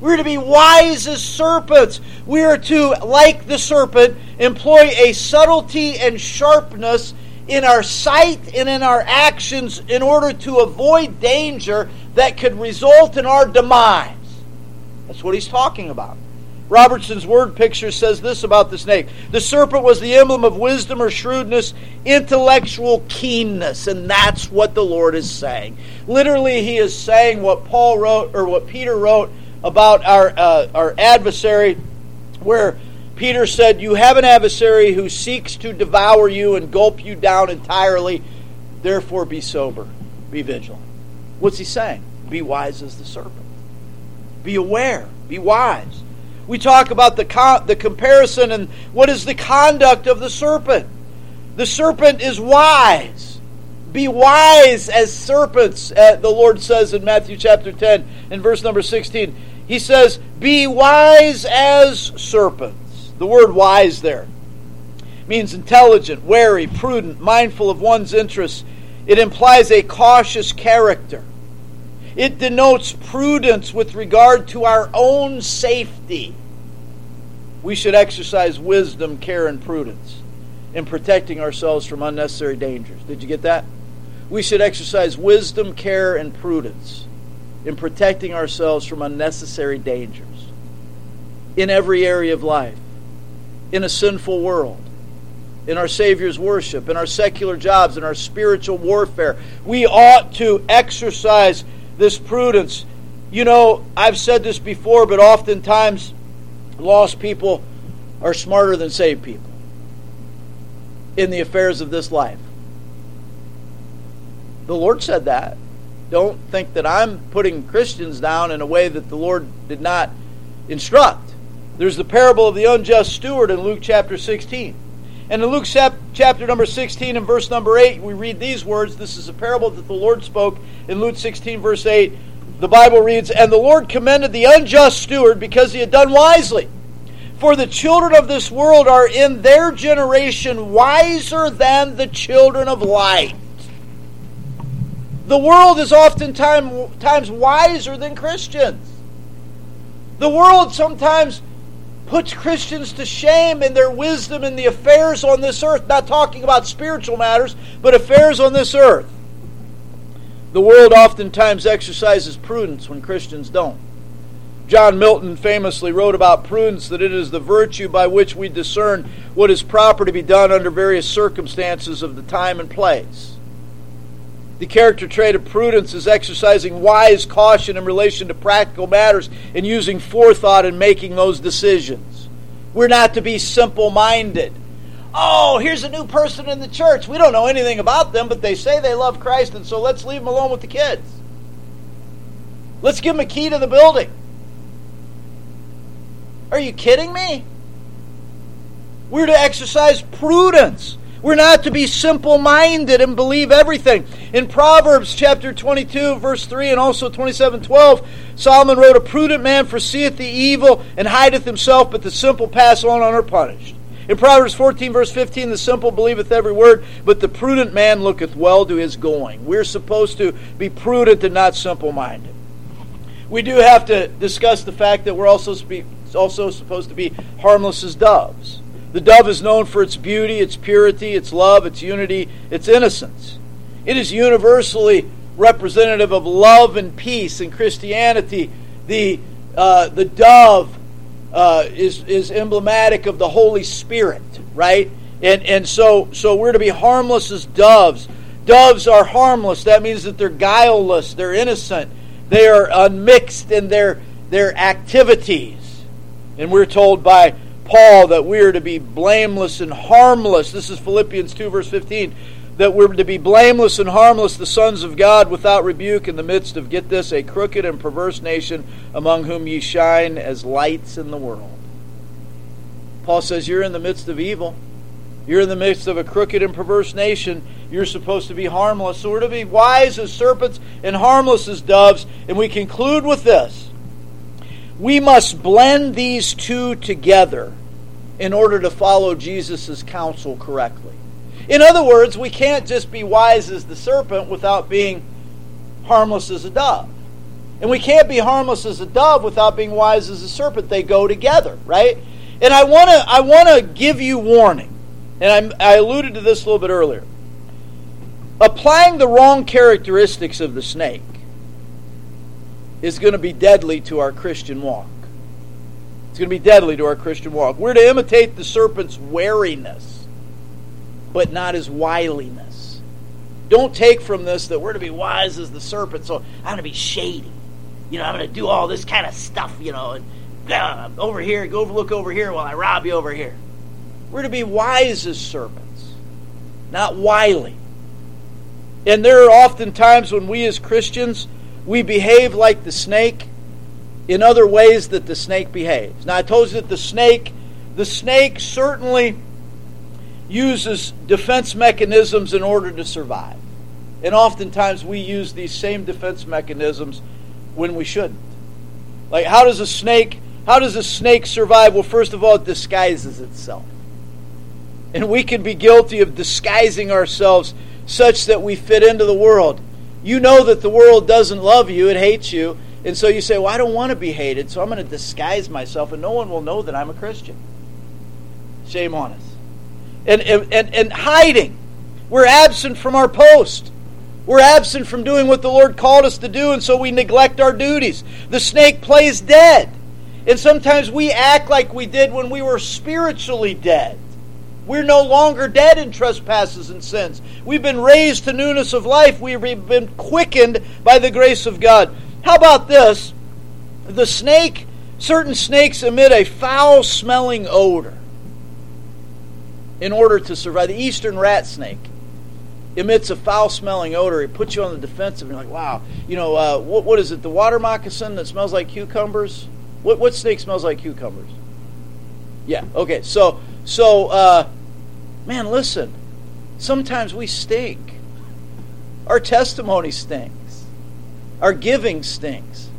We're to be wise as serpents. We are to, like the serpent, employ a subtlety and sharpness in our sight and in our actions in order to avoid danger that could result in our demise. That's what he's talking about. Robertson's word picture says this about the snake The serpent was the emblem of wisdom or shrewdness, intellectual keenness, and that's what the Lord is saying. Literally, he is saying what Paul wrote, or what Peter wrote about our, uh, our adversary, where Peter said, You have an adversary who seeks to devour you and gulp you down entirely. Therefore, be sober, be vigilant. What's he saying? Be wise as the serpent. Be aware, be wise. We talk about the, the comparison and what is the conduct of the serpent. The serpent is wise. Be wise as serpents, uh, the Lord says in Matthew chapter 10 in verse number 16. He says, Be wise as serpents. The word wise there means intelligent, wary, prudent, mindful of one's interests. It implies a cautious character. It denotes prudence with regard to our own safety. We should exercise wisdom, care, and prudence in protecting ourselves from unnecessary dangers. Did you get that? We should exercise wisdom, care, and prudence in protecting ourselves from unnecessary dangers in every area of life, in a sinful world, in our Savior's worship, in our secular jobs, in our spiritual warfare. We ought to exercise this prudence. You know, I've said this before, but oftentimes lost people are smarter than saved people in the affairs of this life. The Lord said that. Don't think that I'm putting Christians down in a way that the Lord did not instruct. There's the parable of the unjust steward in Luke chapter 16. And in Luke chapter number 16 and verse number 8, we read these words. This is a parable that the Lord spoke in Luke 16, verse 8. The Bible reads, And the Lord commended the unjust steward because he had done wisely. For the children of this world are in their generation wiser than the children of light. The world is oftentimes wiser than Christians. The world sometimes puts Christians to shame in their wisdom in the affairs on this earth, not talking about spiritual matters, but affairs on this earth. The world oftentimes exercises prudence when Christians don't. John Milton famously wrote about prudence that it is the virtue by which we discern what is proper to be done under various circumstances of the time and place. The character trait of prudence is exercising wise caution in relation to practical matters and using forethought in making those decisions. We're not to be simple minded. Oh, here's a new person in the church. We don't know anything about them, but they say they love Christ, and so let's leave them alone with the kids. Let's give them a key to the building. Are you kidding me? We're to exercise prudence. We're not to be simple minded and believe everything. In Proverbs chapter 22, verse 3, and also 27 12, Solomon wrote, A prudent man foreseeth the evil and hideth himself, but the simple pass on and are punished. In Proverbs 14, verse 15, the simple believeth every word, but the prudent man looketh well to his going. We're supposed to be prudent and not simple minded. We do have to discuss the fact that we're also, also supposed to be harmless as doves. The dove is known for its beauty, its purity, its love, its unity, its innocence. It is universally representative of love and peace in Christianity. The, uh, the dove uh, is, is emblematic of the Holy Spirit, right? And, and so, so we're to be harmless as doves. Doves are harmless. That means that they're guileless, they're innocent, they are unmixed in their, their activities. And we're told by Paul that we are to be blameless and harmless. This is Philippians 2, verse 15. That we're to be blameless and harmless, the sons of God, without rebuke, in the midst of, get this, a crooked and perverse nation, among whom ye shine as lights in the world. Paul says, You're in the midst of evil. You're in the midst of a crooked and perverse nation. You're supposed to be harmless. So we're to be wise as serpents and harmless as doves. And we conclude with this we must blend these two together in order to follow Jesus' counsel correctly. In other words, we can't just be wise as the serpent without being harmless as a dove. And we can't be harmless as a dove without being wise as a serpent. They go together, right? And I want to I want to give you warning. And I, I alluded to this a little bit earlier. Applying the wrong characteristics of the snake is going to be deadly to our Christian walk. It's going to be deadly to our Christian walk. We're to imitate the serpent's wariness, but not his wiliness. Don't take from this that we're to be wise as the serpent, so I'm going to be shady. You know, I'm going to do all this kind of stuff, you know, and uh, over here, go look over here while I rob you over here. We're to be wise as serpents, not wily. And there are often times when we as Christians, we behave like the snake in other ways that the snake behaves. Now I told you that the snake, the snake certainly uses defense mechanisms in order to survive. And oftentimes we use these same defense mechanisms when we shouldn't. Like how does a snake how does a snake survive? Well, first of all, it disguises itself. And we can be guilty of disguising ourselves such that we fit into the world. You know that the world doesn't love you, it hates you, and so you say, Well, I don't want to be hated, so I'm going to disguise myself, and no one will know that I'm a Christian. Shame on us. And, and, and hiding. We're absent from our post. We're absent from doing what the Lord called us to do, and so we neglect our duties. The snake plays dead. And sometimes we act like we did when we were spiritually dead. We're no longer dead in trespasses and sins. We've been raised to newness of life. We've been quickened by the grace of God. How about this? The snake, certain snakes emit a foul smelling odor in order to survive. The eastern rat snake emits a foul smelling odor. It puts you on the defensive. You're like, wow, you know, uh, what, what is it? The water moccasin that smells like cucumbers? What, what snake smells like cucumbers? Yeah, okay. So, so uh, man, listen. Sometimes we stink. Our testimony stinks. Our giving stinks,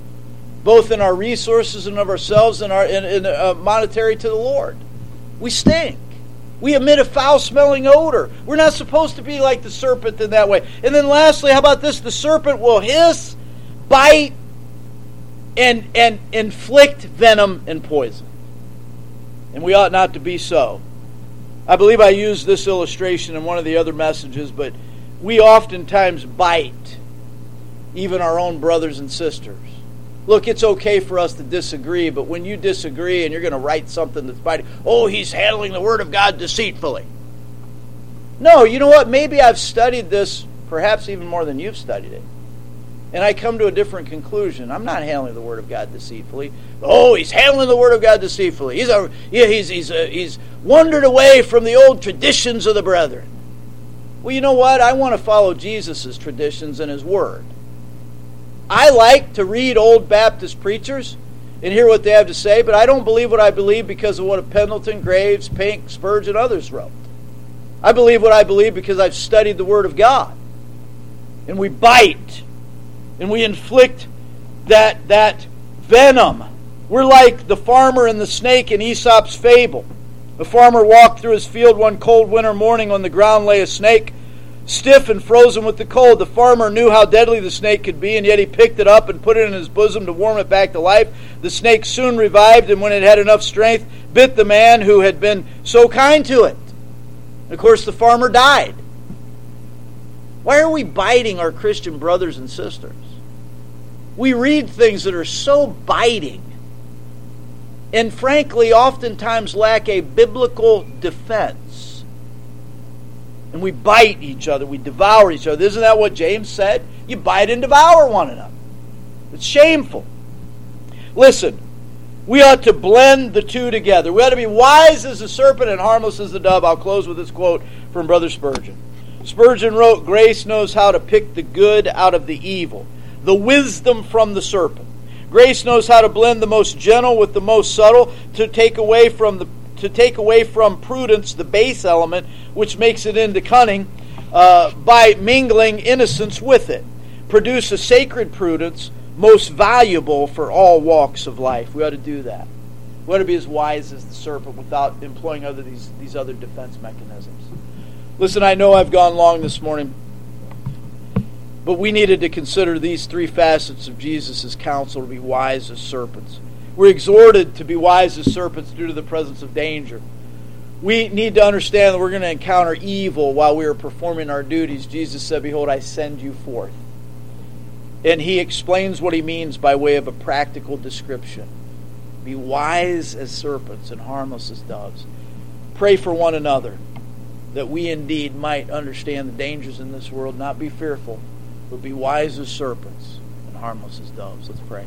both in our resources and of ourselves and our in, in uh, monetary to the Lord. We stink. We emit a foul smelling odor. We're not supposed to be like the serpent in that way. And then lastly, how about this? The serpent will hiss, bite, and, and inflict venom and poison. And we ought not to be so. I believe I used this illustration in one of the other messages, but we oftentimes bite even our own brothers and sisters. Look, it's okay for us to disagree, but when you disagree and you're going to write something that's biting, oh, he's handling the Word of God deceitfully. No, you know what? Maybe I've studied this perhaps even more than you've studied it. And I come to a different conclusion. I'm not handling the Word of God deceitfully. Oh, he's handling the Word of God deceitfully. He's, a, he's, he's, a, he's wandered away from the old traditions of the brethren. Well, you know what? I want to follow Jesus' traditions and His Word. I like to read old Baptist preachers and hear what they have to say, but I don't believe what I believe because of what Pendleton, Graves, Pink, Spurgeon, and others wrote. I believe what I believe because I've studied the Word of God. And we bite and we inflict that, that venom. We're like the farmer and the snake in Aesop's fable. The farmer walked through his field one cold winter morning. On the ground lay a snake stiff and frozen with the cold. The farmer knew how deadly the snake could be, and yet he picked it up and put it in his bosom to warm it back to life. The snake soon revived, and when it had enough strength, bit the man who had been so kind to it. Of course, the farmer died. Why are we biting our Christian brothers and sisters? We read things that are so biting and frankly oftentimes lack a biblical defense and we bite each other, we devour each other. Isn't that what James said? You bite and devour one another. It's shameful. Listen, we ought to blend the two together. We ought to be wise as the serpent and harmless as the dove. I'll close with this quote from Brother Spurgeon. Spurgeon wrote, Grace knows how to pick the good out of the evil, the wisdom from the serpent. Grace knows how to blend the most gentle with the most subtle, to take away from the to take away from prudence the base element which makes it into cunning uh, by mingling innocence with it. Produce a sacred prudence most valuable for all walks of life. We ought to do that. We ought to be as wise as the serpent without employing other these, these other defense mechanisms. Listen, I know I've gone long this morning, but we needed to consider these three facets of Jesus' counsel to be wise as serpents. We're exhorted to be wise as serpents due to the presence of danger. We need to understand that we're going to encounter evil while we are performing our duties. Jesus said, Behold, I send you forth. And he explains what he means by way of a practical description Be wise as serpents and harmless as doves. Pray for one another that we indeed might understand the dangers in this world, not be fearful, but be wise as serpents and harmless as doves. Let's pray.